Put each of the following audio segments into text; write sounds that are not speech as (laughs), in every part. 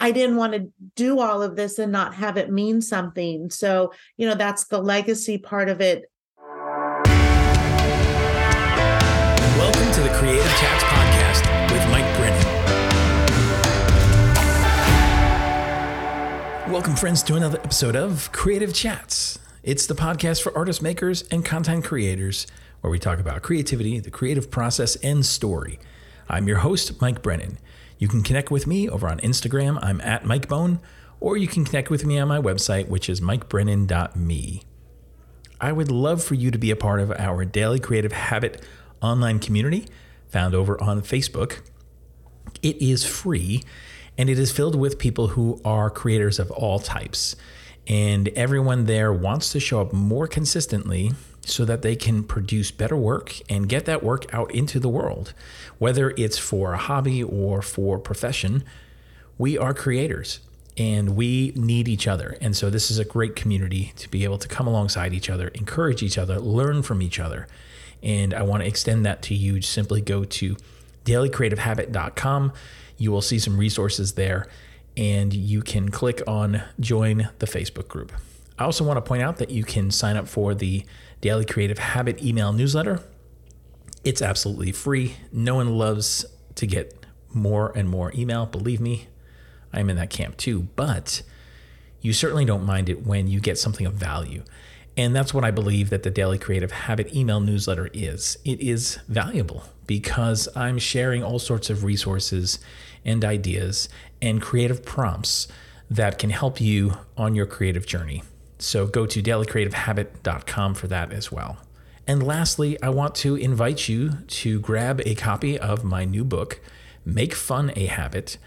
I didn't want to do all of this and not have it mean something. So, you know, that's the legacy part of it. Welcome to the Creative Chats Podcast with Mike Brennan. Welcome, friends, to another episode of Creative Chats. It's the podcast for artist makers and content creators where we talk about creativity, the creative process, and story. I'm your host, Mike Brennan. You can connect with me over on Instagram. I'm at Mike Bone, or you can connect with me on my website, which is mikebrennan.me. I would love for you to be a part of our Daily Creative Habit online community found over on Facebook. It is free and it is filled with people who are creators of all types. And everyone there wants to show up more consistently so that they can produce better work and get that work out into the world. Whether it's for a hobby or for profession, we are creators and we need each other. And so this is a great community to be able to come alongside each other, encourage each other, learn from each other. And I want to extend that to you. Just Simply go to dailycreativehabit.com. You will see some resources there and you can click on join the Facebook group. I also want to point out that you can sign up for the Daily Creative Habit email newsletter. It's absolutely free. No one loves to get more and more email. Believe me, I'm in that camp too. But you certainly don't mind it when you get something of value. And that's what I believe that the Daily Creative Habit email newsletter is. It is valuable because I'm sharing all sorts of resources and ideas and creative prompts that can help you on your creative journey. So go to dailycreativehabit.com for that as well. And lastly, I want to invite you to grab a copy of my new book, Make Fun a Habit.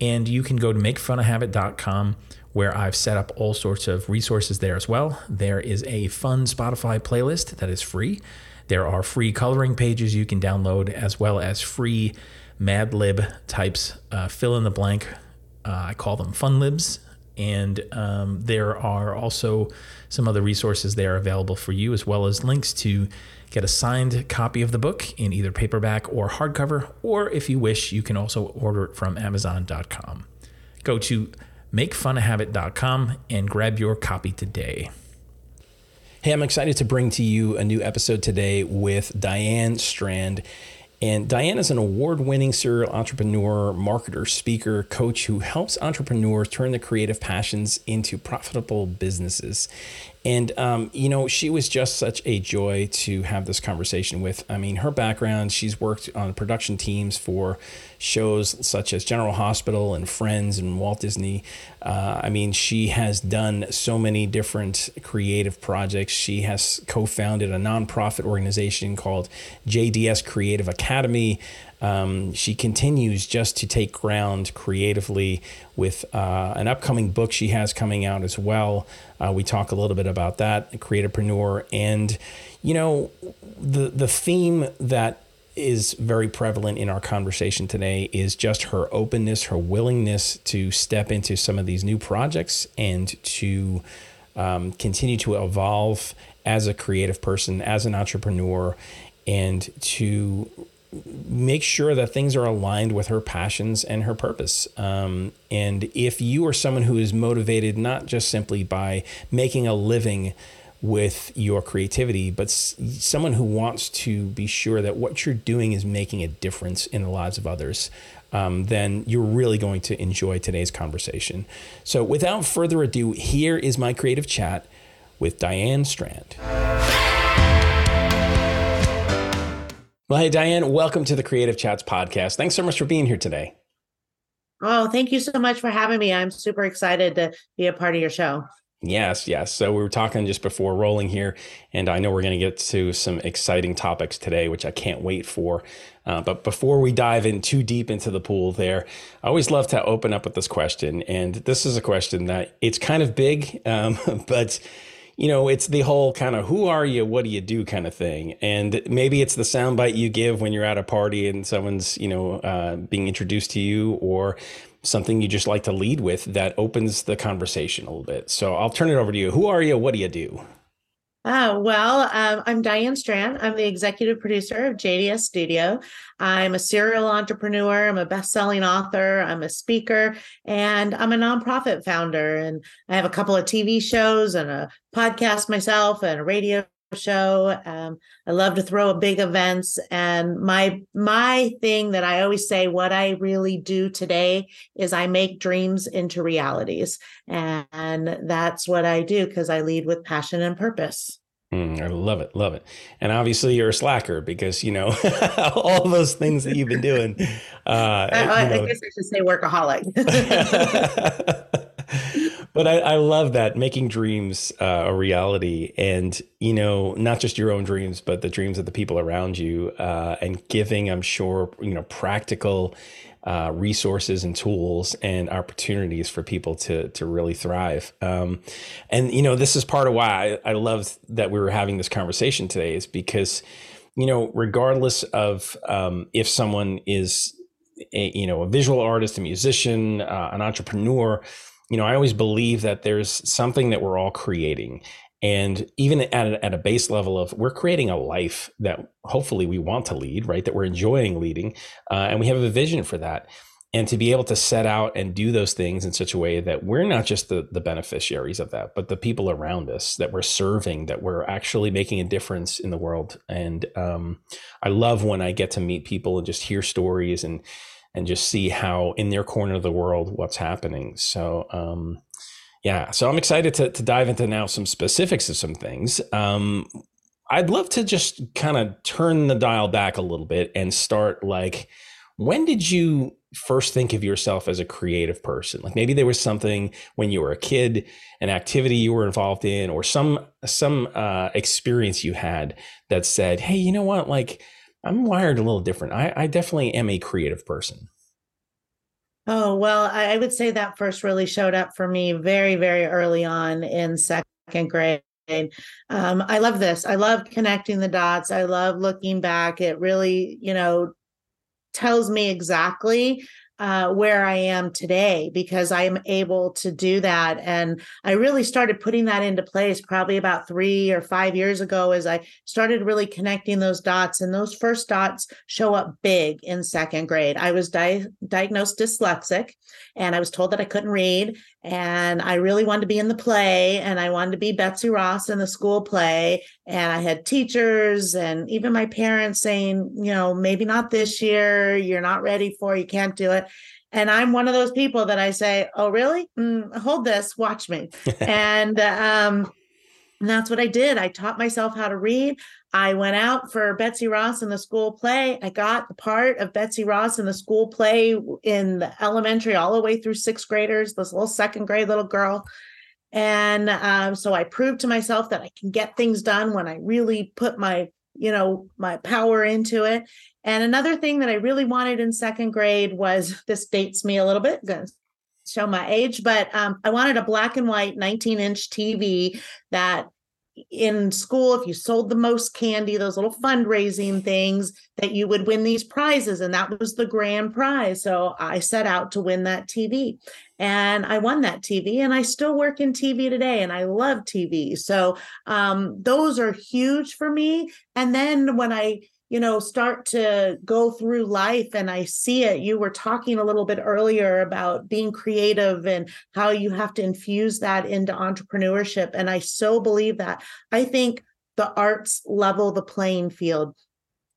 And you can go to makefunahabit.com where I've set up all sorts of resources there as well. There is a fun Spotify playlist that is free. There are free coloring pages you can download, as well as free Mad Lib types, uh, fill in the blank. Uh, I call them fun libs and um, there are also some other resources there available for you, as well as links to get a signed copy of the book in either paperback or hardcover, or if you wish, you can also order it from Amazon.com. Go to makefunahabit.com and grab your copy today. Hey, I'm excited to bring to you a new episode today with Diane Strand. And Diane is an award winning serial entrepreneur, marketer, speaker, coach who helps entrepreneurs turn their creative passions into profitable businesses. And, um, you know, she was just such a joy to have this conversation with. I mean, her background, she's worked on production teams for shows such as General Hospital and Friends and Walt Disney. Uh, I mean, she has done so many different creative projects. She has co founded a nonprofit organization called JDS Creative Academy. Um, she continues just to take ground creatively with uh, an upcoming book she has coming out as well. Uh, we talk a little bit about that, Creativ-Preneur, and you know the the theme that is very prevalent in our conversation today is just her openness, her willingness to step into some of these new projects and to um, continue to evolve as a creative person, as an entrepreneur, and to make sure that things are aligned with her passions and her purpose. Um, and if you are someone who is motivated not just simply by making a living with your creativity, but someone who wants to be sure that what you're doing is making a difference in the lives of others, um, then you're really going to enjoy today's conversation. So, without further ado, here is my creative chat with Diane Strand. Well, hey, Diane, welcome to the Creative Chats podcast. Thanks so much for being here today. Oh, thank you so much for having me. I'm super excited to be a part of your show. Yes, yes. So we were talking just before rolling here, and I know we're going to get to some exciting topics today, which I can't wait for. Uh, but before we dive in too deep into the pool, there, I always love to open up with this question, and this is a question that it's kind of big, um, (laughs) but you know, it's the whole kind of who are you, what do you do kind of thing. And maybe it's the soundbite you give when you're at a party and someone's, you know, uh, being introduced to you or something you just like to lead with that opens the conversation a little bit. So I'll turn it over to you. Who are you? What do you do? Oh, well, um, I'm Diane Strand. I'm the executive producer of JDS Studio. I'm a serial entrepreneur. I'm a best-selling author. I'm a speaker, and I'm a nonprofit founder. And I have a couple of TV shows and a podcast myself and a radio show. Um, I love to throw big events, and my my thing that I always say, what I really do today is I make dreams into realities, and, and that's what I do because I lead with passion and purpose. Mm, I love it, love it, and obviously you're a slacker because you know (laughs) all those things that you've been doing. Uh, I, I, I guess I should say workaholic. (laughs) (laughs) but I, I, love that making dreams uh, a reality, and you know, not just your own dreams, but the dreams of the people around you, uh, and giving, I'm sure, you know, practical uh, resources and tools and opportunities for people to to really thrive. Um, and you know, this is part of why I, I love that we were having this conversation today, is because you know, regardless of um, if someone is a, you know a visual artist, a musician, uh, an entrepreneur you know, I always believe that there's something that we're all creating. And even at a, at a base level of we're creating a life that hopefully we want to lead, right? That we're enjoying leading. Uh, and we have a vision for that. And to be able to set out and do those things in such a way that we're not just the, the beneficiaries of that, but the people around us that we're serving, that we're actually making a difference in the world. And um, I love when I get to meet people and just hear stories and and just see how in their corner of the world what's happening. So um, yeah, so I'm excited to to dive into now some specifics of some things. Um, I'd love to just kind of turn the dial back a little bit and start like when did you first think of yourself as a creative person like maybe there was something when you were a kid an activity you were involved in or some some uh, experience you had that said hey you know what like I'm wired a little different. I, I definitely am a creative person. Oh, well, I, I would say that first really showed up for me very, very early on in second grade. Um, I love this. I love connecting the dots. I love looking back. It really, you know, tells me exactly uh, where I am today because I am able to do that. And I really started putting that into place probably about three or five years ago as I started really connecting those dots. And those first dots show up big in second grade. I was di- diagnosed dyslexic and I was told that I couldn't read. And I really wanted to be in the play and I wanted to be Betsy Ross in the school play. And I had teachers and even my parents saying, you know, maybe not this year, you're not ready for, it, you can't do it. And I'm one of those people that I say, "Oh, really? Mm, hold this, watch me." (laughs) and um, and that's what I did. I taught myself how to read. I went out for Betsy Ross in the school play. I got the part of Betsy Ross in the school play in the elementary all the way through sixth graders, this little second grade little girl. And um, so I proved to myself that I can get things done when I really put my, you know, my power into it. And another thing that I really wanted in second grade was this dates me a little bit, gonna show my age, but um, I wanted a black and white 19 inch TV that in school, if you sold the most candy, those little fundraising things, that you would win these prizes. And that was the grand prize. So I set out to win that TV and I won that TV. And I still work in TV today and I love TV. So um, those are huge for me. And then when I you know start to go through life and i see it. You were talking a little bit earlier about being creative and how you have to infuse that into entrepreneurship and i so believe that. I think the arts level the playing field.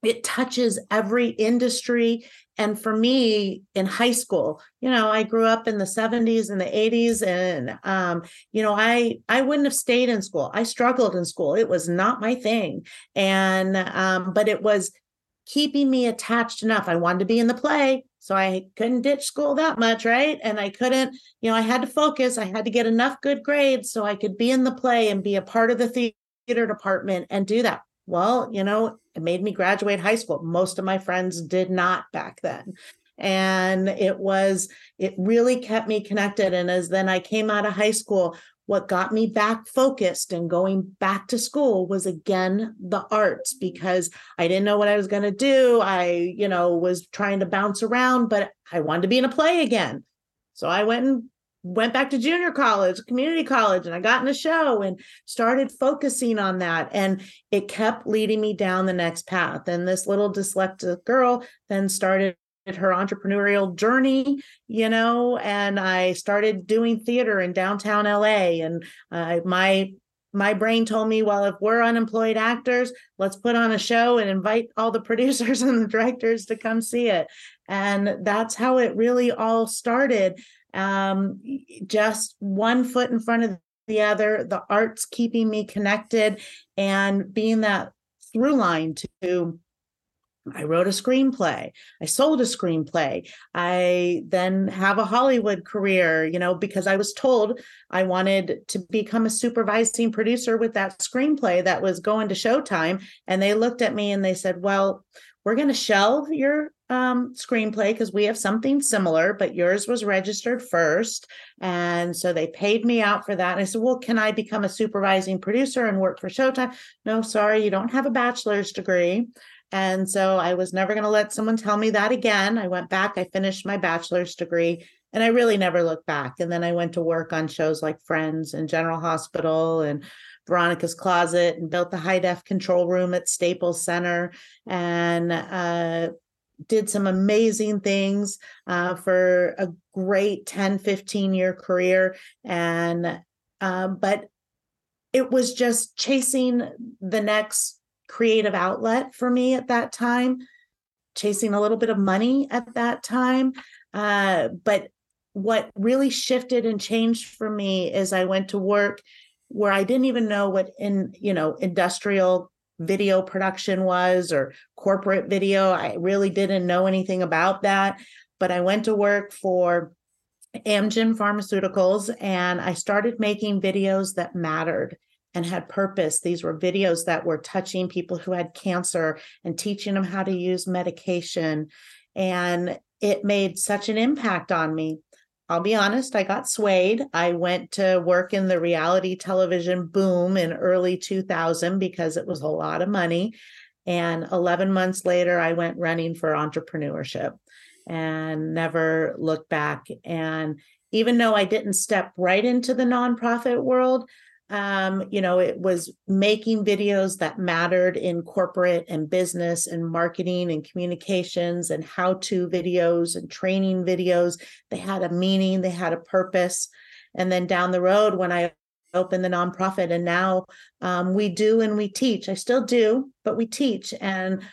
It touches every industry and for me in high school you know i grew up in the 70s and the 80s and um, you know i i wouldn't have stayed in school. I struggled in school. It was not my thing. And um, but it was keeping me attached enough. I wanted to be in the play so i couldn't ditch school that much right? And i couldn't you know i had to focus. I had to get enough good grades so i could be in the play and be a part of the theater department and do that. Well, you know, it made me graduate high school. Most of my friends did not back then. And it was, it really kept me connected. And as then I came out of high school, what got me back focused and going back to school was again the arts because I didn't know what I was going to do. I, you know, was trying to bounce around, but I wanted to be in a play again. So I went and went back to junior college, community college, and I got in a show and started focusing on that. And it kept leading me down the next path. And this little dyslexic girl then started her entrepreneurial journey, you know, and I started doing theater in downtown LA. And uh, my my brain told me, well, if we're unemployed actors, let's put on a show and invite all the producers (laughs) and the directors to come see it. And that's how it really all started. Um, just one foot in front of the other, the arts keeping me connected and being that through line to I wrote a screenplay. I sold a screenplay. I then have a Hollywood career, you know, because I was told I wanted to become a supervising producer with that screenplay that was going to Showtime. And they looked at me and they said, Well, we're going to shelve your um, screenplay because we have something similar, but yours was registered first. And so they paid me out for that. And I said, Well, can I become a supervising producer and work for Showtime? No, sorry, you don't have a bachelor's degree. And so I was never going to let someone tell me that again. I went back, I finished my bachelor's degree, and I really never looked back. And then I went to work on shows like Friends and General Hospital and Veronica's Closet and built the high def control room at Staples Center and uh, did some amazing things uh, for a great 10, 15 year career. And, uh, but it was just chasing the next creative outlet for me at that time, chasing a little bit of money at that time. Uh, but what really shifted and changed for me is I went to work where I didn't even know what in you know industrial video production was or corporate video. I really didn't know anything about that. But I went to work for Amgen Pharmaceuticals and I started making videos that mattered and had purpose. These were videos that were touching people who had cancer and teaching them how to use medication. And it made such an impact on me. I'll be honest, I got swayed. I went to work in the reality television boom in early 2000 because it was a lot of money. And 11 months later, I went running for entrepreneurship and never looked back. And even though I didn't step right into the nonprofit world, um, you know, it was making videos that mattered in corporate and business and marketing and communications and how to videos and training videos. They had a meaning, they had a purpose. And then down the road, when I opened the nonprofit, and now um, we do and we teach, I still do, but we teach and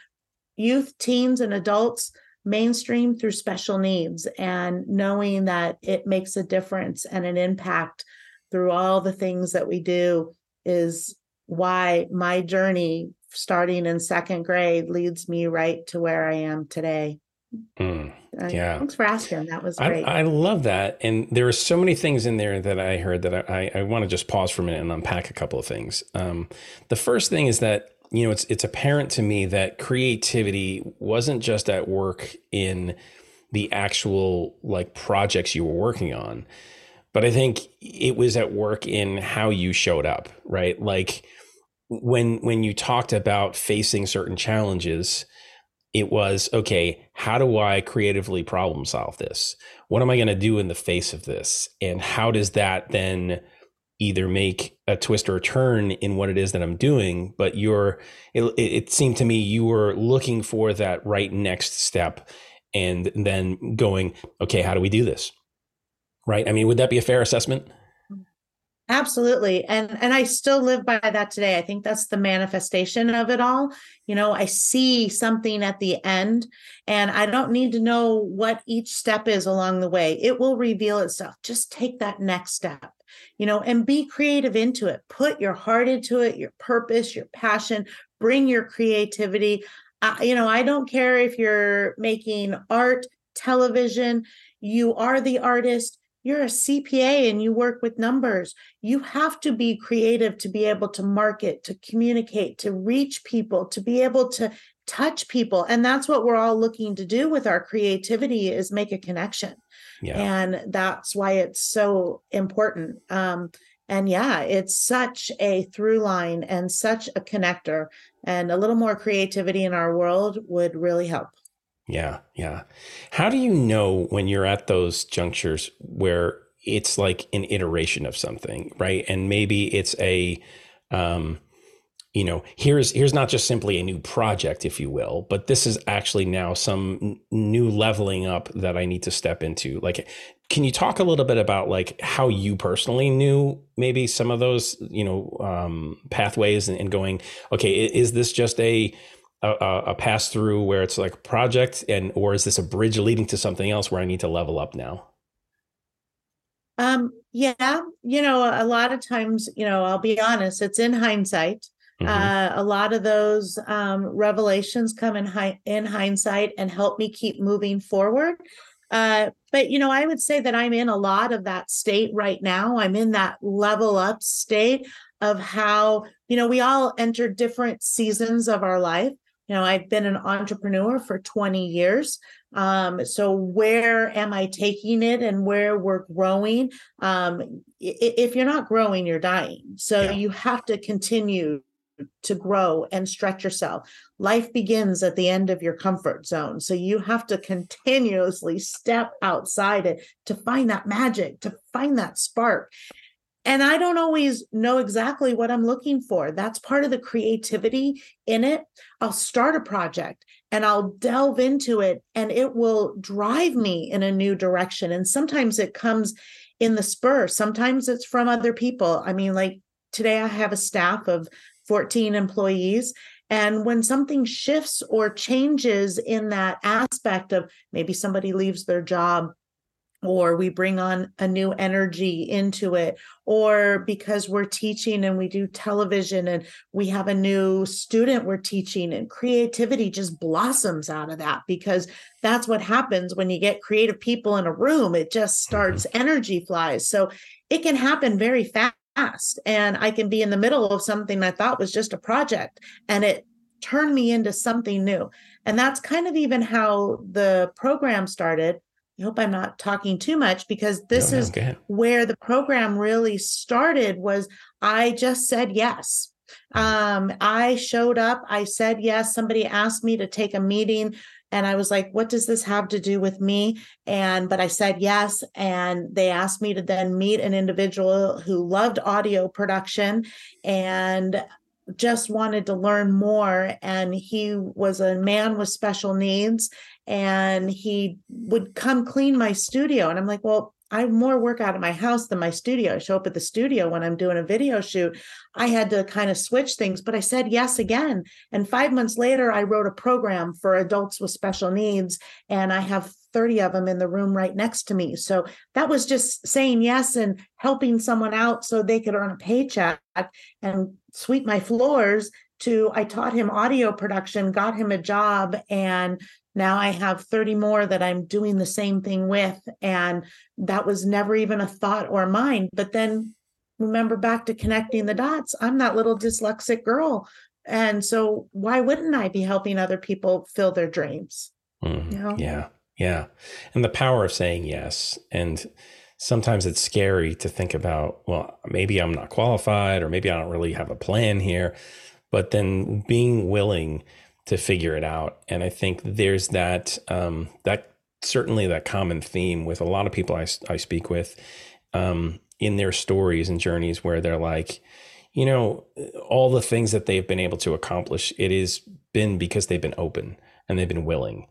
youth, teens, and adults mainstream through special needs and knowing that it makes a difference and an impact through all the things that we do is why my journey starting in second grade leads me right to where I am today. Mm, yeah. Thanks for asking. That was great. I, I, love that. And there are so many things in there that I heard that I, I want to just pause for a minute and unpack a couple of things. Um, the first thing is that, you know, it's, it's apparent to me that creativity wasn't just at work in the actual like projects you were working on but I think it was at work in how you showed up, right? Like when when you talked about facing certain challenges, it was okay, how do I creatively problem solve this? What am I going to do in the face of this? And how does that then either make a twist or a turn in what it is that I'm doing, but you're it, it seemed to me you were looking for that right next step and then going, okay, how do we do this? Right? I mean, would that be a fair assessment? Absolutely. And and I still live by that today. I think that's the manifestation of it all. You know, I see something at the end and I don't need to know what each step is along the way. It will reveal itself. Just take that next step. You know, and be creative into it. Put your heart into it, your purpose, your passion, bring your creativity. Uh, you know, I don't care if you're making art, television, you are the artist you're a CPA and you work with numbers. You have to be creative to be able to market, to communicate, to reach people, to be able to touch people. And that's what we're all looking to do with our creativity is make a connection. Yeah. And that's why it's so important. Um, and yeah, it's such a through line and such a connector. And a little more creativity in our world would really help. Yeah, yeah. How do you know when you're at those junctures where it's like an iteration of something, right? And maybe it's a um, you know here's here's not just simply a new project if you will but this is actually now some n- new leveling up that i need to step into like can you talk a little bit about like how you personally knew maybe some of those you know um, pathways and, and, going okay is this just a a, a pass through where it's like a project and or is this a bridge leading to something else where i need to level up now um yeah you know a lot of times you know i'll be honest it's in hindsight Mm-hmm. Uh, a lot of those um, revelations come in, hi- in hindsight and help me keep moving forward. Uh, but you know, I would say that I'm in a lot of that state right now. I'm in that level up state of how you know we all enter different seasons of our life. You know, I've been an entrepreneur for 20 years. Um, so where am I taking it and where we're growing? Um, if you're not growing, you're dying. So yeah. you have to continue to grow and stretch yourself. Life begins at the end of your comfort zone. So you have to continuously step outside it to find that magic, to find that spark. And I don't always know exactly what I'm looking for. That's part of the creativity in it. I'll start a project and I'll delve into it and it will drive me in a new direction. And sometimes it comes in the spur, sometimes it's from other people. I mean, like today I have a staff of 14 employees. And when something shifts or changes in that aspect of maybe somebody leaves their job, or we bring on a new energy into it, or because we're teaching and we do television and we have a new student we're teaching, and creativity just blossoms out of that because that's what happens when you get creative people in a room. It just starts, mm-hmm. energy flies. So it can happen very fast and I can be in the middle of something I thought was just a project and it turned me into something new. And that's kind of even how the program started. I hope I'm not talking too much because this no, is no, where the program really started was I just said yes. Um, I showed up, I said yes. Somebody asked me to take a meeting and I was like, what does this have to do with me? And, but I said yes. And they asked me to then meet an individual who loved audio production and just wanted to learn more. And he was a man with special needs and he would come clean my studio. And I'm like, well, I have more work out of my house than my studio. I show up at the studio when I'm doing a video shoot. I had to kind of switch things, but I said yes again. And five months later, I wrote a program for adults with special needs, and I have 30 of them in the room right next to me. So that was just saying yes and helping someone out so they could earn a paycheck and sweep my floors to I taught him audio production, got him a job, and now I have 30 more that I'm doing the same thing with. And that was never even a thought or mind. But then remember back to connecting the dots. I'm that little dyslexic girl. And so why wouldn't I be helping other people fill their dreams? Mm, you know? Yeah. Yeah. And the power of saying yes. And sometimes it's scary to think about, well, maybe I'm not qualified or maybe I don't really have a plan here. But then being willing to figure it out. And I think there's that um, that certainly that common theme with a lot of people I, I speak with um, in their stories and journeys where they're like, you know, all the things that they've been able to accomplish, it has been because they've been open and they've been willing.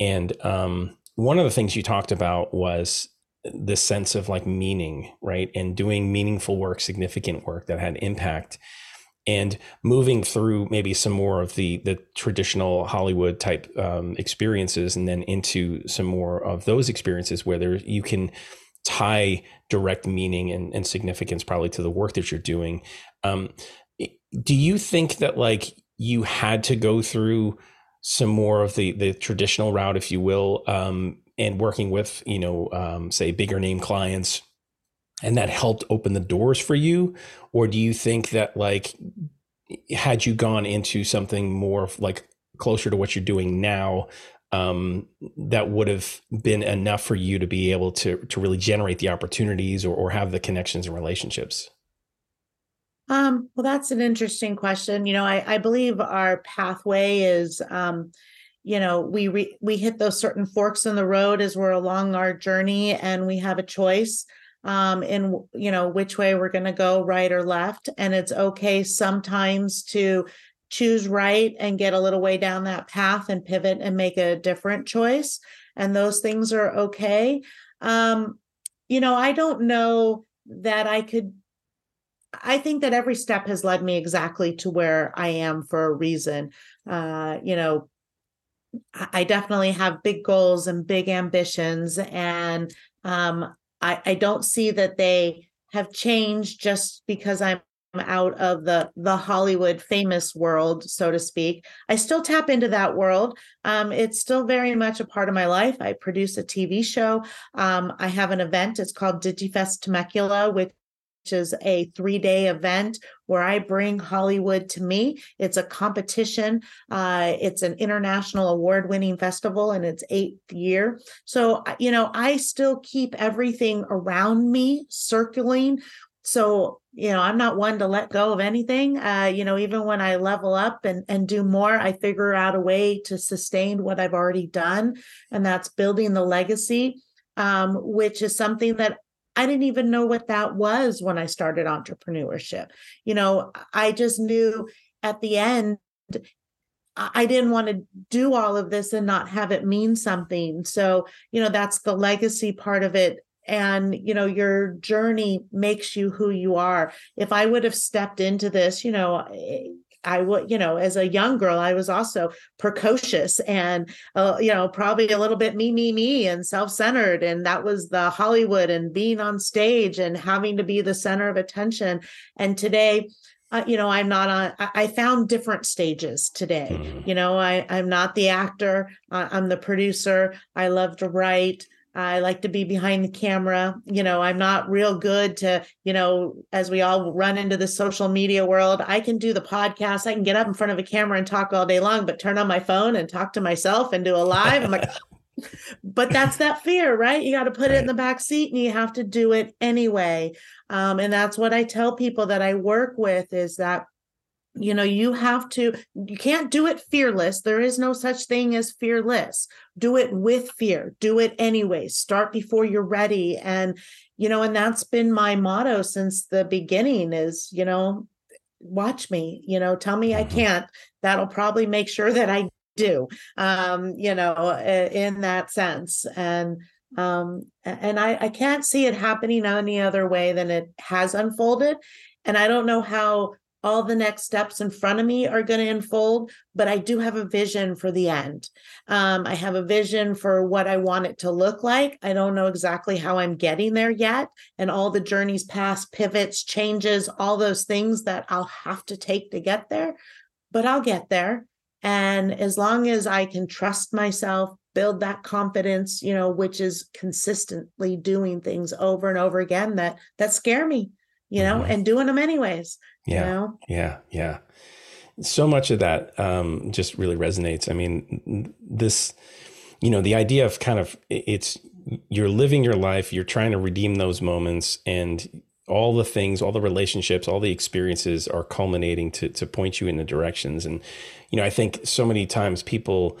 And um, one of the things you talked about was the sense of like meaning, right? And doing meaningful work, significant work that had impact and moving through maybe some more of the the traditional Hollywood type um, experiences, and then into some more of those experiences where there you can tie direct meaning and, and significance probably to the work that you're doing. Um, do you think that like you had to go through some more of the the traditional route, if you will, um, and working with you know um, say bigger name clients? And that helped open the doors for you? Or do you think that like had you gone into something more like closer to what you're doing now um, that would have been enough for you to be able to to really generate the opportunities or, or have the connections and relationships? Um, well that's an interesting question. You know i, I believe our pathway is um, you know we re- we hit those certain forks in the road as we're along our journey and we have a choice um, in you know which way we're going to go, right or left, and it's okay sometimes to choose right and get a little way down that path and pivot and make a different choice, and those things are okay. Um, you know, I don't know that I could I think that every step has led me exactly to where I am for a reason. Uh, you know, I definitely have big goals and big ambitions, and um, I, I don't see that they have changed just because I'm out of the the Hollywood famous world, so to speak. I still tap into that world. Um, it's still very much a part of my life. I produce a TV show. Um, I have an event. It's called DigiFest Temecula, which is a three day event where I bring Hollywood to me. It's a competition. Uh, it's an international award winning festival in its eighth year. So, you know, I still keep everything around me circling. So, you know, I'm not one to let go of anything. Uh, you know, even when I level up and, and do more, I figure out a way to sustain what I've already done. And that's building the legacy um, which is something that I didn't even know what that was when I started entrepreneurship. You know, I just knew at the end, I didn't want to do all of this and not have it mean something. So, you know, that's the legacy part of it. And, you know, your journey makes you who you are. If I would have stepped into this, you know, eh, I would, you know, as a young girl, I was also precocious and, uh, you know, probably a little bit me, me, me and self centered. And that was the Hollywood and being on stage and having to be the center of attention. And today, uh, you know, I'm not on, I, I found different stages today. Mm-hmm. You know, I, I'm not the actor, uh, I'm the producer. I love to write. I like to be behind the camera. You know, I'm not real good to, you know, as we all run into the social media world, I can do the podcast. I can get up in front of a camera and talk all day long, but turn on my phone and talk to myself and do a live. I'm like, (laughs) but that's that fear, right? You got to put right. it in the back seat and you have to do it anyway. Um, and that's what I tell people that I work with is that you know you have to you can't do it fearless. There is no such thing as fearless. Do it with fear. Do it anyway. Start before you're ready. And you know and that's been my motto since the beginning is you know watch me you know tell me i mm-hmm. can't. That'll probably make sure that i do um you know in that sense. And um and i i can't see it happening any other way than it has unfolded. And i don't know how all the next steps in front of me are going to unfold, but I do have a vision for the end. Um, I have a vision for what I want it to look like. I don't know exactly how I'm getting there yet, and all the journeys past, pivots, changes, all those things that I'll have to take to get there, but I'll get there. And as long as I can trust myself, build that confidence, you know, which is consistently doing things over and over again that that scare me, you know, mm-hmm. and doing them anyways yeah. You know? Yeah. Yeah. So much of that um, just really resonates. I mean, this, you know, the idea of kind of it's you're living your life, you're trying to redeem those moments, and all the things, all the relationships, all the experiences are culminating to to point you in the directions. And you know, I think so many times people,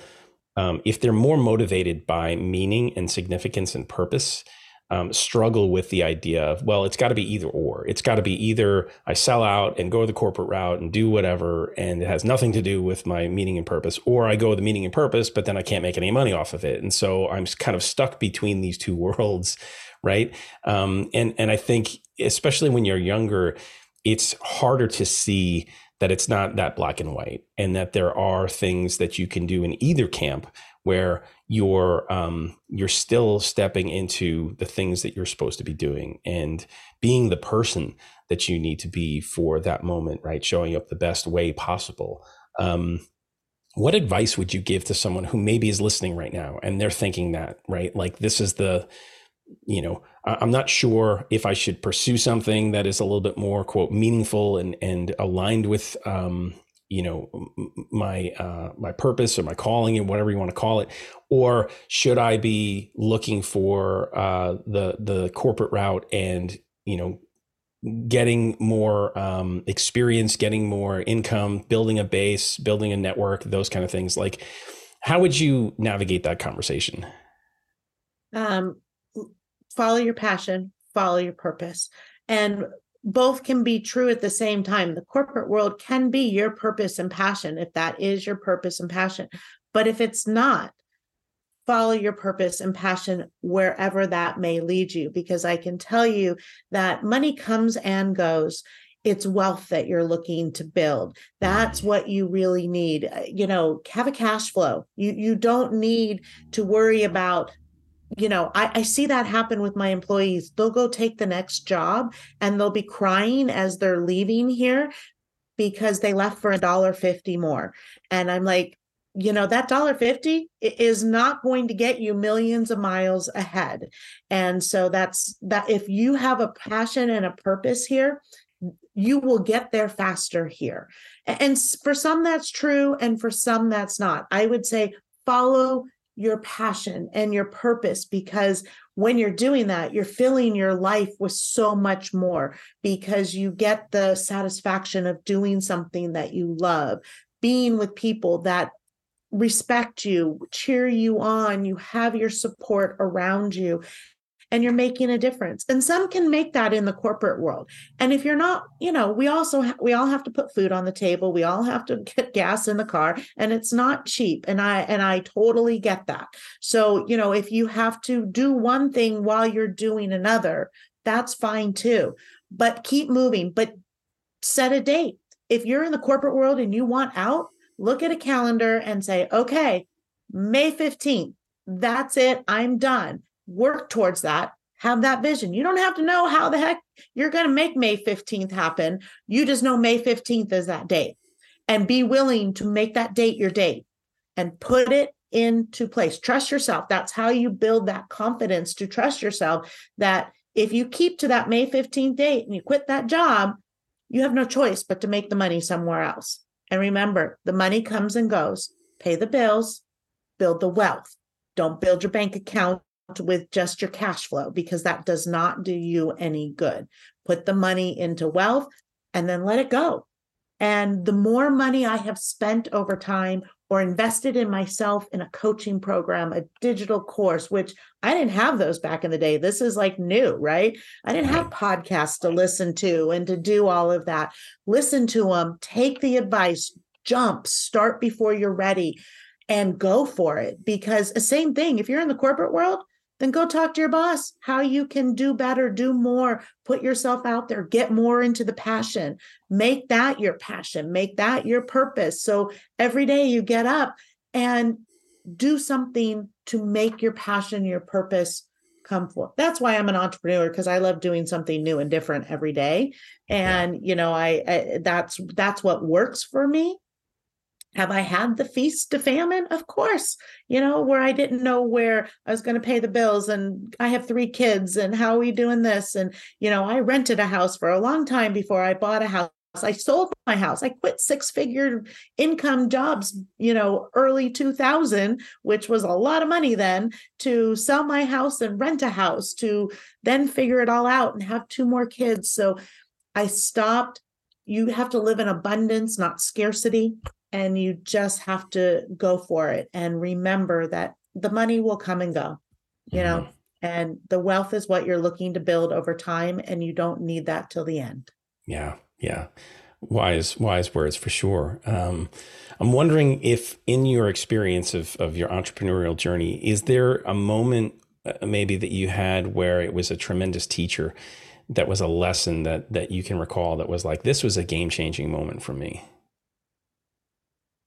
um, if they're more motivated by meaning and significance and purpose, um, struggle with the idea of, well, it's got to be either or. It's got to be either I sell out and go the corporate route and do whatever, and it has nothing to do with my meaning and purpose, or I go the meaning and purpose, but then I can't make any money off of it. And so I'm kind of stuck between these two (laughs) worlds, right? Um, and and I think especially when you're younger, it's harder to see that it's not that black and white, and that there are things that you can do in either camp where you're um, you're still stepping into the things that you're supposed to be doing and being the person that you need to be for that moment, right? Showing up the best way possible. Um, what advice would you give to someone who maybe is listening right now and they're thinking that, right? Like this is the, you know, I'm not sure if I should pursue something that is a little bit more quote meaningful and and aligned with um, you know my uh, my purpose or my calling and whatever you want to call it or should i be looking for uh, the the corporate route and you know getting more um, experience getting more income building a base building a network those kind of things like how would you navigate that conversation um, follow your passion follow your purpose. And both can be true at the same time. The corporate world can be your purpose and passion if that is your purpose and passion. But if it's not, follow your purpose and passion wherever that may lead you, because I can tell you that money comes and goes. It's wealth that you're looking to build. That's what you really need. Uh, you know, have a cash flow. You you don't need to worry about you know, I, I, see that happen with my employees. They'll go take the next job and they'll be crying as they're leaving here because they left for a dollar fifty more. And I'm like, you know, that dollar fifty is not going to get you millions of miles ahead. And so that's that if you have a passion and a purpose here, you will get there faster here. And for some that's true and for some that's not. I would say follow your passion and your purpose because when you're doing that, you're filling your life with so much more because you get the satisfaction of doing something that you love, being with people that respect you, cheer you on, you have your support around you and you're making a difference. And some can make that in the corporate world. And if you're not, you know, we also ha- we all have to put food on the table. We all have to (laughs) get gas in the car and it's not cheap. And I and I totally get that. So, you know, if you have to do one thing while you're doing another, that's fine too. But keep moving, but set a date. If you're in the corporate world and you want out, look at a calendar and say, "Okay, May 15th, that's it. I'm done work towards that have that vision. You don't have to know how the heck you're going to make may 15th happen. You just know may 15th is that date. And be willing to make that date your date and put it into place. Trust yourself. That's how you build that confidence to trust yourself that if you keep to that may 15th date and you quit that job you have no choice but to make the money somewhere else. And remember the money comes and goes. Pay the bills. Build the wealth. Don't build your bank account with just your cash flow because that does not do you any good. Put the money into wealth and then let it go. And the more money I have spent over time or invested in myself in a coaching program, a digital course, which I didn't have those back in the day. This is like new, right? I didn't have podcasts to listen to and to do all of that. Listen to them, take the advice, jump, start before you're ready and go for it. Because the same thing, if you're in the corporate world, then go talk to your boss how you can do better, do more, put yourself out there, get more into the passion, make that your passion, make that your purpose. So every day you get up and do something to make your passion, your purpose come forth. That's why I'm an entrepreneur because I love doing something new and different every day. And yeah. you know, I, I that's that's what works for me have I had the feast to famine? Of course, you know, where I didn't know where I was going to pay the bills and I have three kids and how are we doing this? And, you know, I rented a house for a long time before I bought a house. I sold my house. I quit six figure income jobs, you know, early 2000, which was a lot of money then to sell my house and rent a house to then figure it all out and have two more kids. So I stopped. You have to live in abundance, not scarcity and you just have to go for it and remember that the money will come and go you mm-hmm. know and the wealth is what you're looking to build over time and you don't need that till the end. Yeah yeah. Wise wise words for sure. Um, i'm wondering if in your experience of, of your entrepreneurial journey is there a moment uh, maybe that you had where it was a tremendous teacher that was a lesson that that you can recall that was like this was a game changing moment for me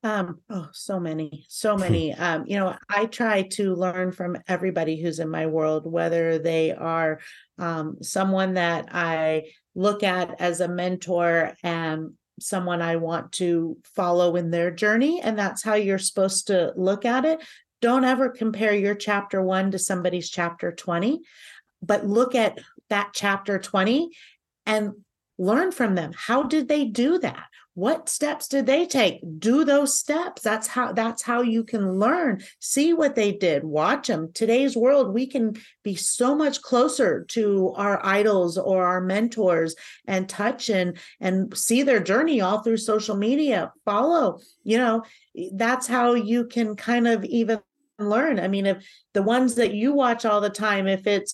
um, oh, so many, so many. um, you know, I try to learn from everybody who's in my world, whether they are um, someone that I look at as a mentor and someone I want to follow in their journey. And that's how you're supposed to look at it. Don't ever compare your chapter one to somebody's chapter 20, but look at that chapter 20 and learn from them. How did they do that? What steps did they take? Do those steps. That's how that's how you can learn. See what they did. Watch them today's world we can be so much closer to our idols or our mentors and touch and and see their journey all through social media. Follow you know that's how you can kind of even learn. I mean if the ones that you watch all the time if it's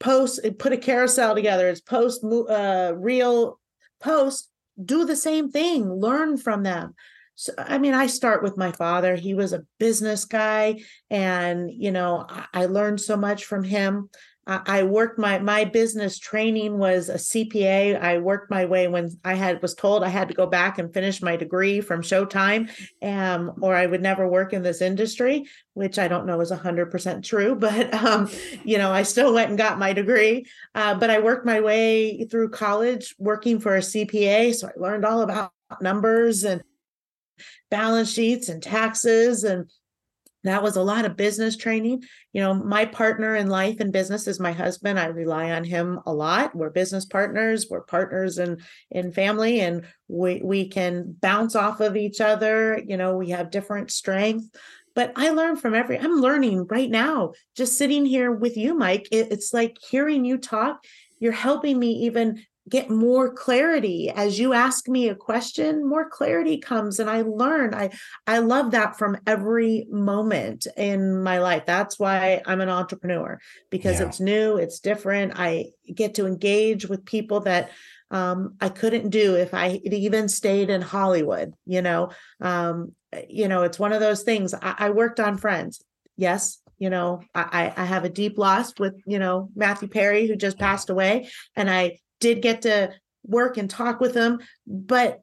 post put a carousel together it's post uh real post do the same thing learn from them. So i mean i start with my father. He was a business guy and you know i, learned so much from him I worked my my business training was a CPA. I worked my way when I had was told I had to go back and finish my degree from Showtime, um, or I would never work in this industry, which I don't know is hundred percent true. (laughs) But um, you know, I still went and got my degree. Uh, but I worked my way through college working for a CPA, so I learned all about numbers and balance sheets and taxes and that was a lot of business training. You know my partner in life and business is my husband. I rely on him a lot. We're business partners. We're partners in in family and we we can bounce off of each other. You know we have different strengths but i learn from every i'm learning right now just sitting here with you mike. It, it's like hearing you talk. You're helping me even get more clarity. As you ask me a question more clarity comes and i learn. I i love that from every moment in my life. That's why i'm an entrepreneur because yeah. it's new it's different. I get to engage with people that um, i couldn't do if i even stayed in hollywood you know? Um, you know it's one of those things. I, I worked on friends. Yes you know I, I have a deep loss with you know matthew perry who just passed away and i did get to work and talk with him, but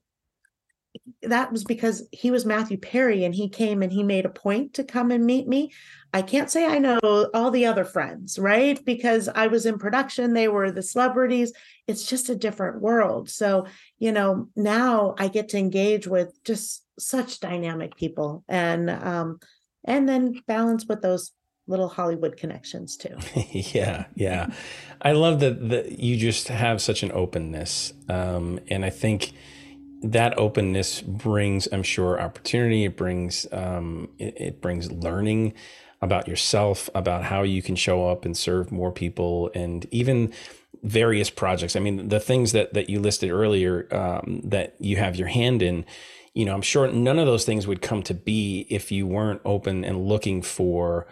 that was because he was Matthew Perry and he came and he made a point to come and meet me. I can't say I know all the other friends, right? Because I was in production, they were the celebrities. It's just a different world. So, you know, now I get to engage with just such dynamic people and um and then balance with those little Hollywood connections too. (laughs) yeah, yeah. I love that that you just have such an openness, um, and I think that openness brings, I'm sure, opportunity. It brings um, it, it brings learning about yourself, about how you can show up and serve more people, and even various projects. I mean, the things that that you listed earlier um, that you have your hand in you know, I'm sure none of those things would come to be if you weren't open and looking for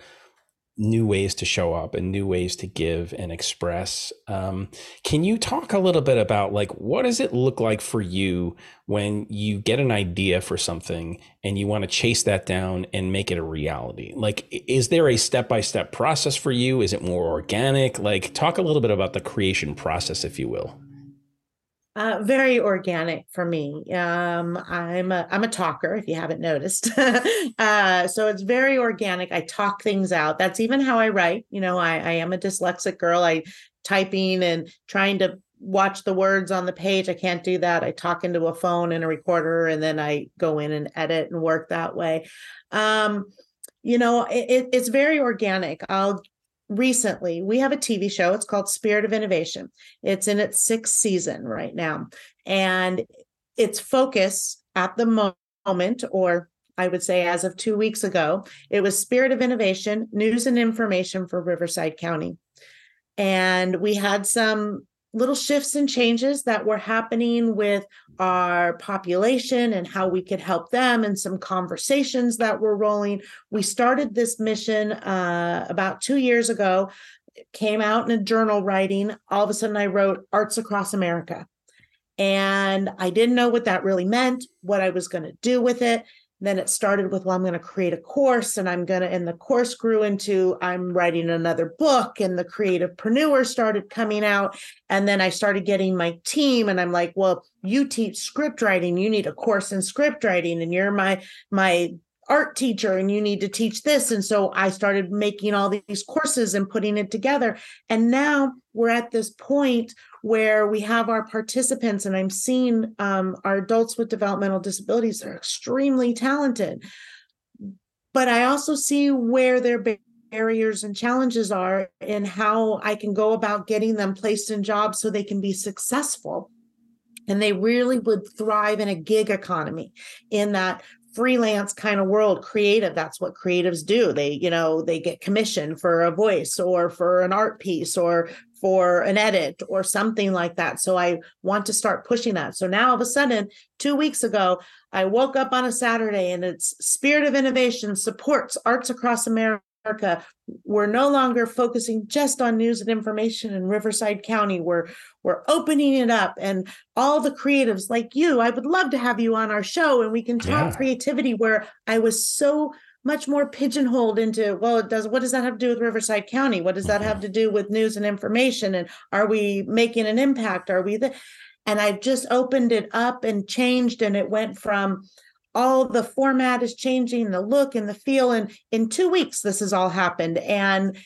new ways to show up and new ways to give and express. Um, can you talk a little bit about like what does it look like for you when you get an idea for something and you want to chase that down and make it a reality? Like, is there a step by step process for you? Is it more organic? Like, talk a little bit about the creation process, if you will. Uh, very organic for me. Um, I'm a I'm a talker, if you haven't noticed. (laughs) uh, so it's very organic. I talk things out. That's even how I write. You know, I, I am a dyslexic girl. I typing and trying to watch the words on the page. I can't do that. I talk into a phone and a recorder, and then I go in and edit and work that way. Um, you know, it, it's very organic. I'll recently we have a TV show. It's called Spirit of Innovation. It's in its sixth season right now. And its focus at the moment, or I would say as of two weeks ago, it was Spirit of Innovation, news and information for Riverside County. And we had some little shifts and changes that were happening with our population and how we could help them and some conversations that were rolling. We started this mission uh, about two years ago. Came out in a journal writing. All of a sudden i wrote arts across america. And i didn't know what that really meant what i was going to do with it then it started with well i'm going to create a course and i'm going to and the course grew into i'm writing another book and the Creativ-Preneur started coming out. And then i started getting my team and i'm like well you teach script writing you need a course in script writing and you're my my art teacher and you need to teach this. And so i started making all these courses and putting it together. And now we're at this point where we have our participants, and I'm seeing um, our adults with developmental disabilities are extremely talented. But I also see where their barriers and challenges are and how I can go about getting them placed in jobs so they can be successful. And they really would thrive in a gig economy in that freelance kind of world creative that's what creatives do they you know they get commission for a voice or for an art piece or for an edit or something like that. So I want to start pushing that. So now all of a sudden, two weeks ago, I woke up on a Saturday and it's Spirit of Innovation supports arts across America we're no longer focusing just on news and information in Riverside County. We're we're opening it up and all the creatives like you. I would love to have you on our show and we can talk Yeah. creativity where I was so much more pigeonholed into well it does what does that have to do with riverside county? What does that have to do with news and information? And are we making an impact? Are we the and i've just opened it up and changed and it went from all the format is changing the look and the feel and in two weeks this has all happened. And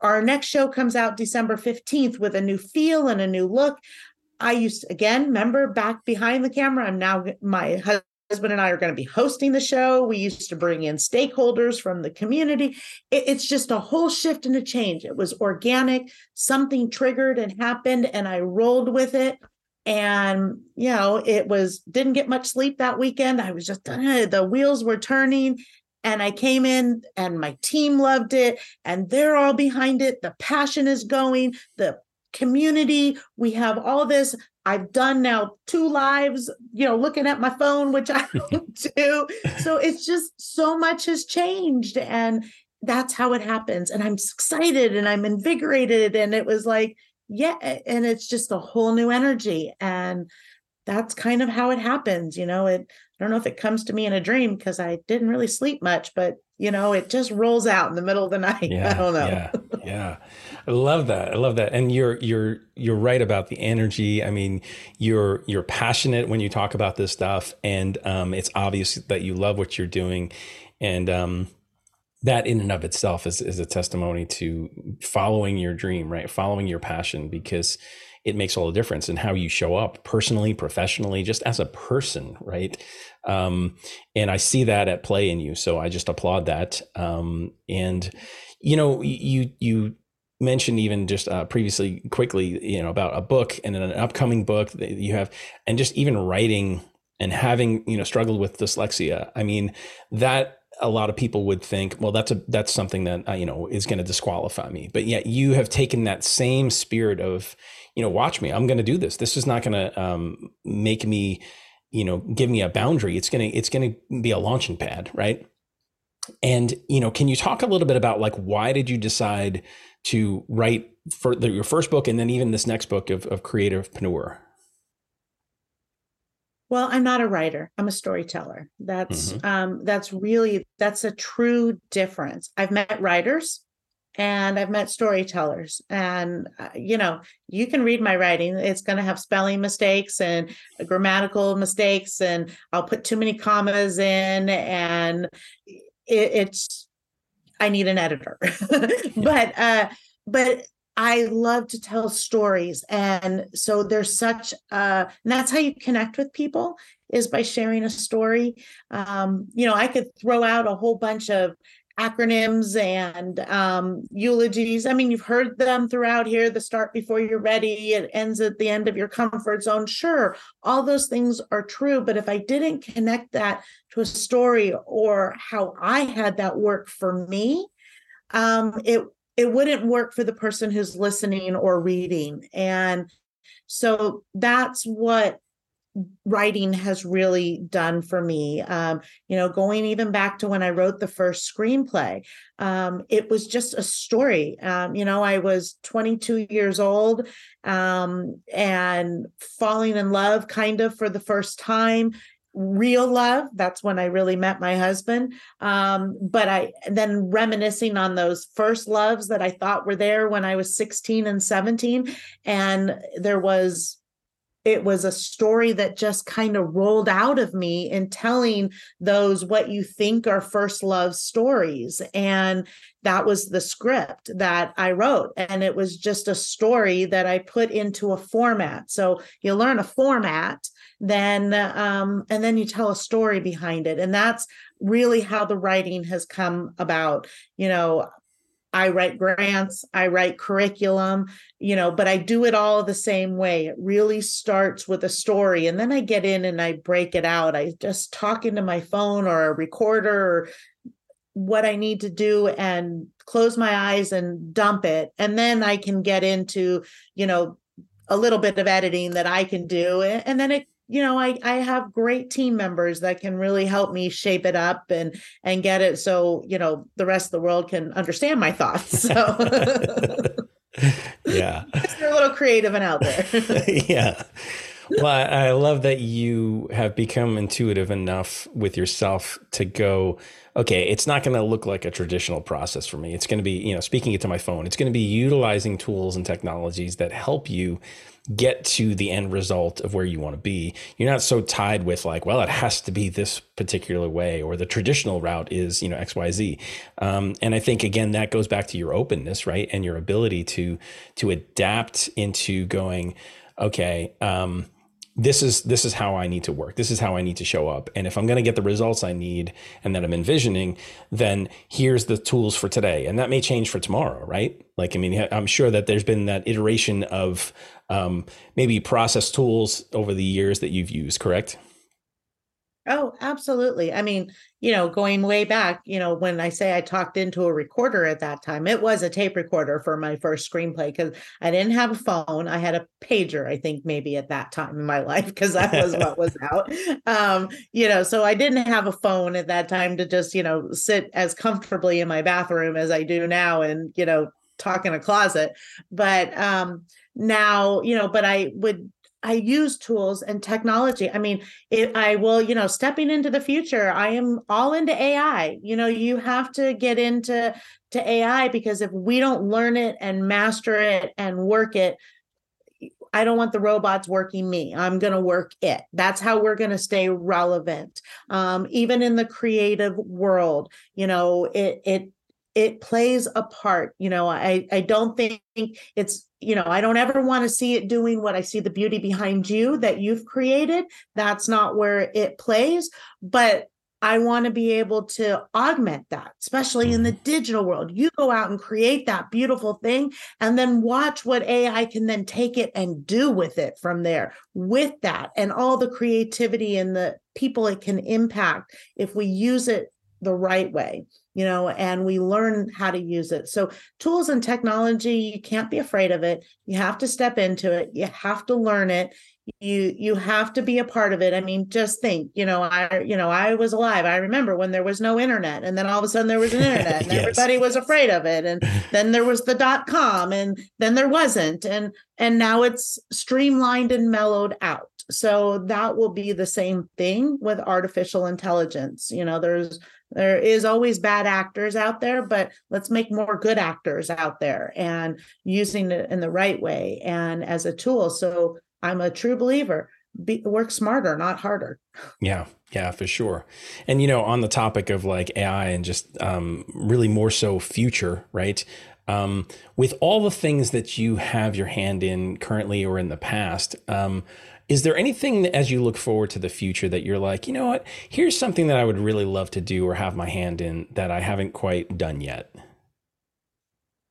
our next show comes out december 15th with a new feel and a new look. I used again remember back behind the camera i'm now my husband and i are going to be hosting the show. We used to bring in stakeholders from the community. It, it's just a whole shift and a change. It was organic. Something triggered and happened and i rolled with it. And you know it was didn't get much sleep that weekend. I was just uh, the wheels were turning and i came in and my team loved it and they're all behind it. The passion is going. The community we have all this i've done now two lives you know looking at my phone which i (laughs) don't do. So it's just so much has changed and that's how it happens. And i'm excited and i'm invigorated and it was like yeah and it's just a whole new energy and that's kind of how it happens you know? It i don't know if it comes to me in a dream because i didn't really sleep much but you know it just rolls out in the middle of the night. (laughs) Yeah, i don't know. Yeah, yeah. I love that. I love that. And you're you're you're right about the energy. I mean, you're you're passionate when you talk about this stuff, and um, it's obvious that you love what you're doing, and um, that in and of itself is is a testimony to following your dream, right? Following your passion because it makes all the difference in how you show up personally, professionally, just as a person, right? Um, and I see that at play in you, so I just applaud that. Um, and you know, you you mentioned even just uh, previously quickly, you know, about a book and an upcoming book that you have, and just even writing and having you know struggled with dyslexia. I mean, that a lot of people would think, well, that's a that's something that uh, you know is going to disqualify me. But yet you have taken that same spirit of, you know, watch me, I'm going to do this. This is not going to um, make me, you know, give me a boundary. It's gonna it's going to be a launching pad, right? And you know, can you talk a little bit about like why did you decide to write for the, your first book and then even this next book of, of Creativ-Preneur? Well, I'm not a writer. I'm a storyteller. That's Mhm. um that's really that's a true difference. I've met writers and I've met storytellers and uh, you know, you can read my writing. It's going to have spelling mistakes and grammatical mistakes and I'll put too many commas in and it, it's I need an editor. (laughs) but uh but I love to tell stories. And so there's such uh and that's how you connect with people is by sharing a story. Um, you know, I could throw out a whole bunch of acronyms and um eulogies. I mean, you've heard them throughout here, the start before you're ready, it ends at the end of your comfort zone. Sure, all those things are true, but if I didn't connect that to a story or how I had that work for me, um it it wouldn't work for the person who's listening or reading and so that's what writing has really done for me. Um, you know going even back to when i wrote the first screenplay um, it was just a story. Um, you know i was 22 years old um, and falling in love kind of for the first time real love that's when i really met my husband. Um, but i then reminiscing on those first loves that i thought were there when i was 16 and 17 and there was it was a story that just kind of rolled out of me in telling those what you think are first love stories. And that was the script that i wrote and it was just a story that i put into a format. So you learn a format then um, and then you tell a story behind it. And that's really how the writing has come about. You know I write grants, I write curriculum, you know, but I do it all the same way. It really starts with a story and then I get in and I break it out. I just talk into my phone or a recorder or what I need to do and close my eyes and dump it. And then I can get into, you know, a little bit of editing that I can do and then it you know i i have great team members that can really help me shape it up and and get it so you know the rest of the world can understand my thoughts so. (laughs) Yeah. (laughs) They're a little creative and out there. (laughs) Yeah. Well I, I love that you have become intuitive enough with yourself to go okay, it's not going to look like a traditional process for me. It's going to be, you know, speaking it to my phone. It's going to be utilizing tools and technologies that help you get to the end result of where you want to be. You're not so tied with like, well, it has to be this particular way, or the traditional route is, you know, X, Y, Z. Um, and I think again that goes back to your openness, right, and your ability to to adapt into going, okay. Um, this is this is how I need to work. This is how I need to show up. And if I'm going to get the results I need and that I'm envisioning, then here's the tools for today. And that may change for tomorrow, right? Like I mean, I'm sure that there's been that iteration of um, maybe process tools over the years that you've used, correct? Oh, absolutely. I mean, you know, going way back, you know, when I say I talked into a recorder at that time, it was a tape recorder for my first screenplay because I didn't have a phone. I had a pager, I think maybe at that time in my (laughs) life, because that was what was out. Um, you know, so I didn't have a phone at that time to just, you know, sit as comfortably in my bathroom as I do now and, you know, talk in a closet. But um now, you know, but I would I use tools and technology. I mean, it, I will, you know, stepping into the future, I am all into AI. You know, you have to get into to AI because if we don't learn it and master it and work it, I don't want the robots working me. I'm going to work it. That's how we're going to stay relevant. Um, even in the creative world, you know, it it it plays a part. You know, I I don't think it's you know, I don't ever want to see it doing what I see the beauty behind you that you've created. That's not where it plays, but I want to be able to augment that, especially in the mm-hmm. digital world. You go out and create that beautiful thing and then watch what AI can then take it and do with it from there, with that and all the creativity and the people it can impact if we use it the right way you know and we learn how to use it. So tools and technology you can't be afraid of it. You have to step into it. You have to learn it. You you have to be a part of it. I mean just think you know i you know i was alive. I remember when there was no internet and then all of a sudden there was an internet and (laughs) yes. everybody was afraid of it and then there was the dot com and then there wasn't and and now it's streamlined and mellowed out so that will be the same thing with artificial intelligence. You know there's there is always bad actors out there but let's make more good actors out there and using it in the right way and as a tool. So i'm a true believer. Be, work smarter not harder. (laughs) Yeah yeah for sure. And you know on the topic of like ai and just um, really more so future right? Um, with all the things that you have your hand in currently or in the past um, is there anything as you look forward to the future that you're like, you know what, here's something that I would really love to do or have my hand in that I haven't quite done yet?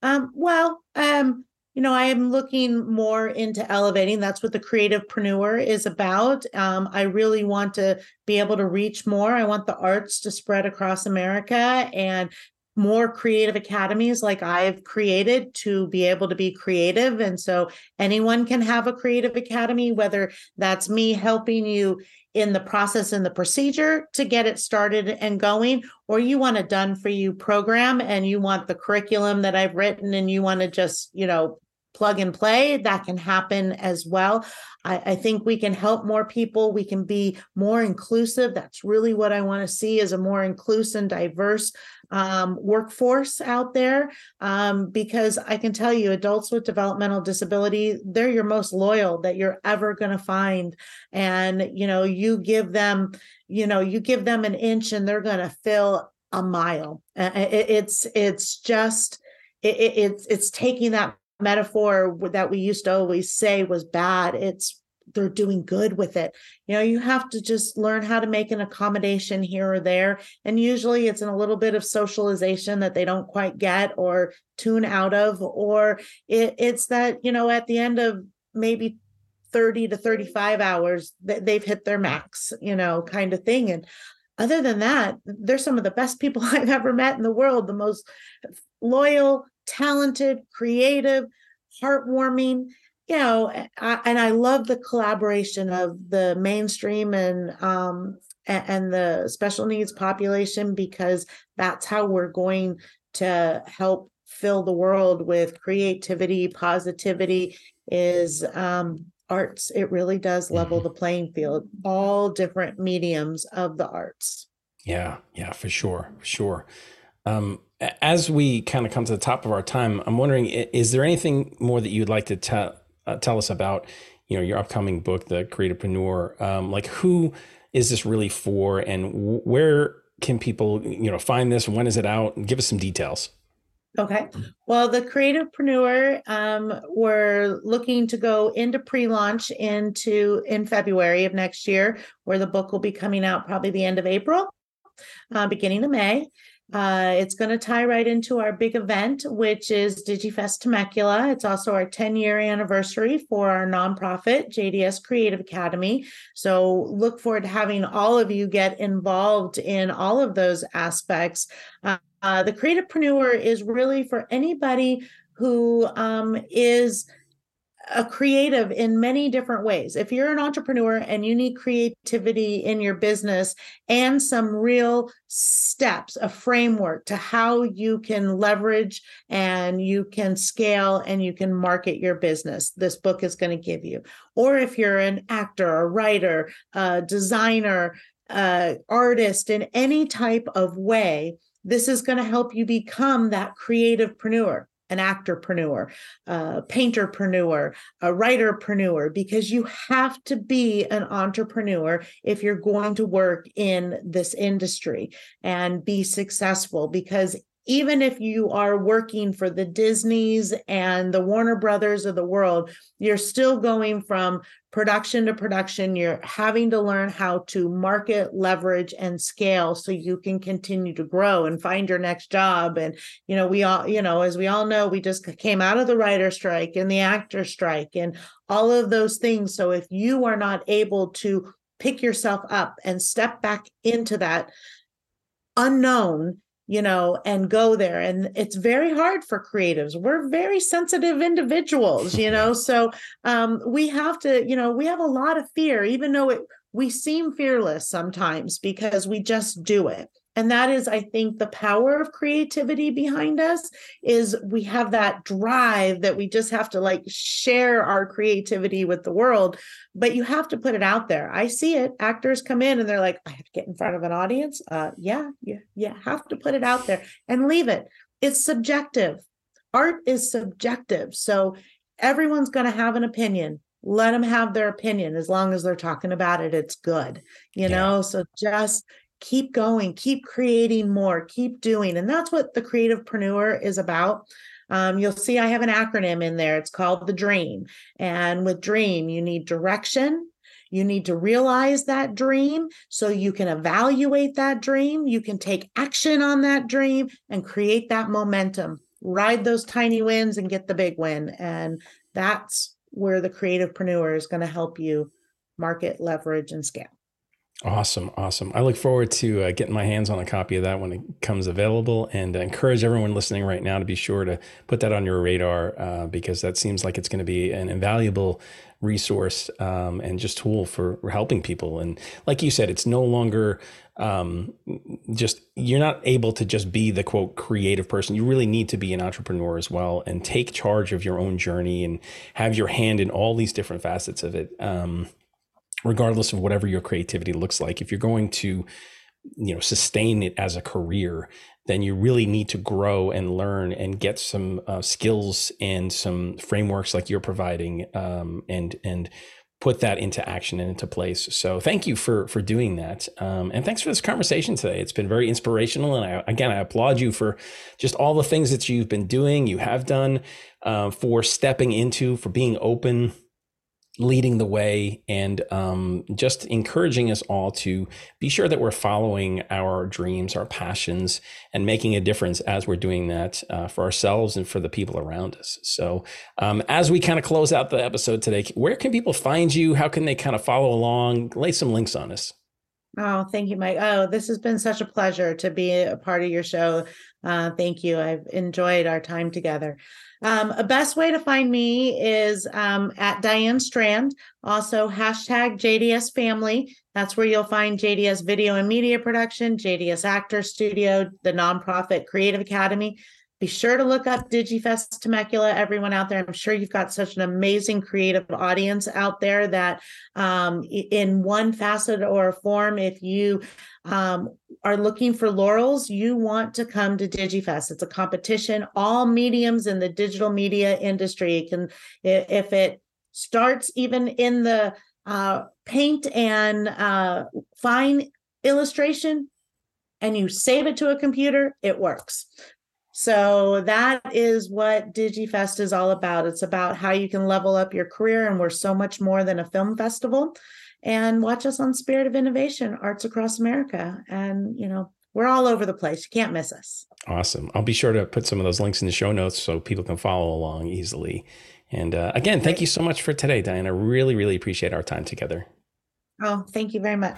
Um, well, um, you know, I am looking more into elevating. That's what the Creativ-Preneur is about. Um, I really want to be able to reach more. I want the arts to spread across America and more creative academies like I've created to be able to be creative. And so anyone can have a creative academy, whether that's me helping you in the process and the procedure to get it started and going, or you want a done for you program and you want the curriculum that I've written and you want to just, you know, plug and play that can happen as well. I, I, think we can help more people. We can be more inclusive. That's really what i want to see is a more inclusive and diverse um, workforce out there um, because I can tell you, adults with developmental disability, they're your most loyal that you're ever going to find. And, you know, you give them, you know, you give them an inch and they're going to fill a mile. It's, it's just, it, it's, it's taking that metaphor that we used to always say was bad. It's they're doing good with it. You know, you have to just learn how to make an accommodation here or there. And usually it's in a little bit of socialization that they don't quite get or tune out of, or it, it's that, you know, at the end of maybe 30 to 35 hours, they've hit their max, you know, kind of thing. And other than that, they're some of the best people (laughs) I've ever met in the world, the most loyal, talented, creative, heartwarming you know, I, and I love the collaboration of the mainstream and um and, the special needs population because that's how we're going to help fill the world with creativity, positivity is um arts. It really does level Mhm. the playing field, all different mediums of the arts. Yeah, yeah, for sure, for sure. Um, as we kind of come to the top of our time, I'm wondering, is there anything more that you'd like to tell uh, tell us about, you know, your upcoming book, The Creativ-Preneur? Um, like, who is this really for, and where can people, you know, find this? When is it out? And give us some details. Okay. Well, the Creativ-Preneur, um, we're looking to go into pre-launch into in February of next year, where the book will be coming out probably the end of April, uh, beginning of May. Uh, it's going to tie right into our big event, which is DigiFest Temecula. It's also our 10 year anniversary for our nonprofit, JDS Creative Academy. So look forward to having all of you get involved in all of those aspects. Uh, uh, the Creativ-Preneur is really for anybody who um, is a creative in many different ways. If you're an entrepreneur and you need creativity in your business and some real steps, a framework to how you can leverage and you can scale and you can market your business, this book is going to give you. Or if you're an actor, a writer, a designer, uh, artist in any type of way, this is going to help you become that creativepreneur an actorpreneur, a painterpreneur, a writerpreneur, because you have to be an entrepreneur if you're going to work in this industry and be successful. Because even if you are working for the Disneys and the Warner Brothers of the world, you're still going from production to production. You're having to learn how to market, leverage, and scale so you can continue to grow and find your next job. And, you know, we all, you know, as we all know, we just came out of the writer strike and the actor strike and all of those things. So if you are not able to pick yourself up and step back into that unknown, you know, and go there. And it's very hard for creatives. We're very sensitive individuals, you know. So um, we have to, you know, we have a lot of fear, even though it we seem fearless sometimes because we just do it. And that is, I think, the power of creativity behind us is we have that drive that we just have to like share our creativity with the world, but you have to put it out there. I see it. Actors come in and they're like, I have to get in front of an audience. Uh, yeah, yeah, yeah. Have to put it out there and leave it. It's subjective. Art is subjective. So everyone's going to have an opinion. Let them have their opinion as long as they're talking about it. It's good, you Yeah. know? So just keep going, keep creating more, keep doing. And that's what the Creativ-Preneur is about. Um, you'll see I have an acronym in there. It's called the dream. And with dream, you need direction. You need to realize that dream so you can evaluate that dream. You can take action on that dream and create that momentum. Ride those tiny wins and get the big win. And that's where the Creativ-Preneur is going to help you market, leverage, and scale. Awesome, awesome. I look forward to uh, getting my hands on a copy of that when it comes available, and encourage everyone listening right now to be sure to put that on your radar uh, because that seems like it's going to be an invaluable resource um, and just tool for helping people. And like you said, it's no longer um, just you're not able to just be the quote creative person. You really need to be an entrepreneur as well and take charge of your own journey and have your hand in all these different facets of it. Um, regardless of whatever your creativity looks like if you're going to you know sustain it as a career then you really need to grow and learn and get some uh, skills and some frameworks like you're providing um, and and put that into action and into place. So thank you for for doing that. Um, and thanks for this conversation today. It's been very inspirational and I, again i applaud you for just all the things that you've been doing you have done uh, for stepping into for being open leading the way and um, just encouraging us all to be sure that we're following our dreams, our passions, and making a difference as we're doing that uh, for ourselves and for the people around us. So, um, as we kind of close out the episode today, where can people find you? How can they kind of follow along? Lay some links on us. Oh, thank you, Mike. Oh, this has been such a pleasure to be a part of your show. Uh, thank you. I've enjoyed our time together. Um, a best way to find me is um, at Diane Strand, also hashtag JDS Family. That's where you'll find JDS Video and Media Production, JDS Actor Studio, the nonprofit Creative Academy. Be sure to look up DigiFest Temecula, everyone out there. I'm sure you've got such an amazing creative audience out there that, um, in one facet or form, if you um, are looking for laurels, you want to come to DigiFest. It's a competition, all mediums in the digital media industry. It can, if it starts even in the uh, paint and uh, fine illustration, and you save it to a computer, it works. So that is what DigiFest is all about. It's about how you can level up your career, and we're so much more than a film festival. And watch us on Spirit of Innovation, Arts Across America. And, you know, we're all over the place. You can't miss us. Awesome. I'll be sure to put some of those links in the show notes so people can follow along easily. And uh, again, thank you so much for today, Diana. Really, really appreciate our time together. Oh, thank you very much.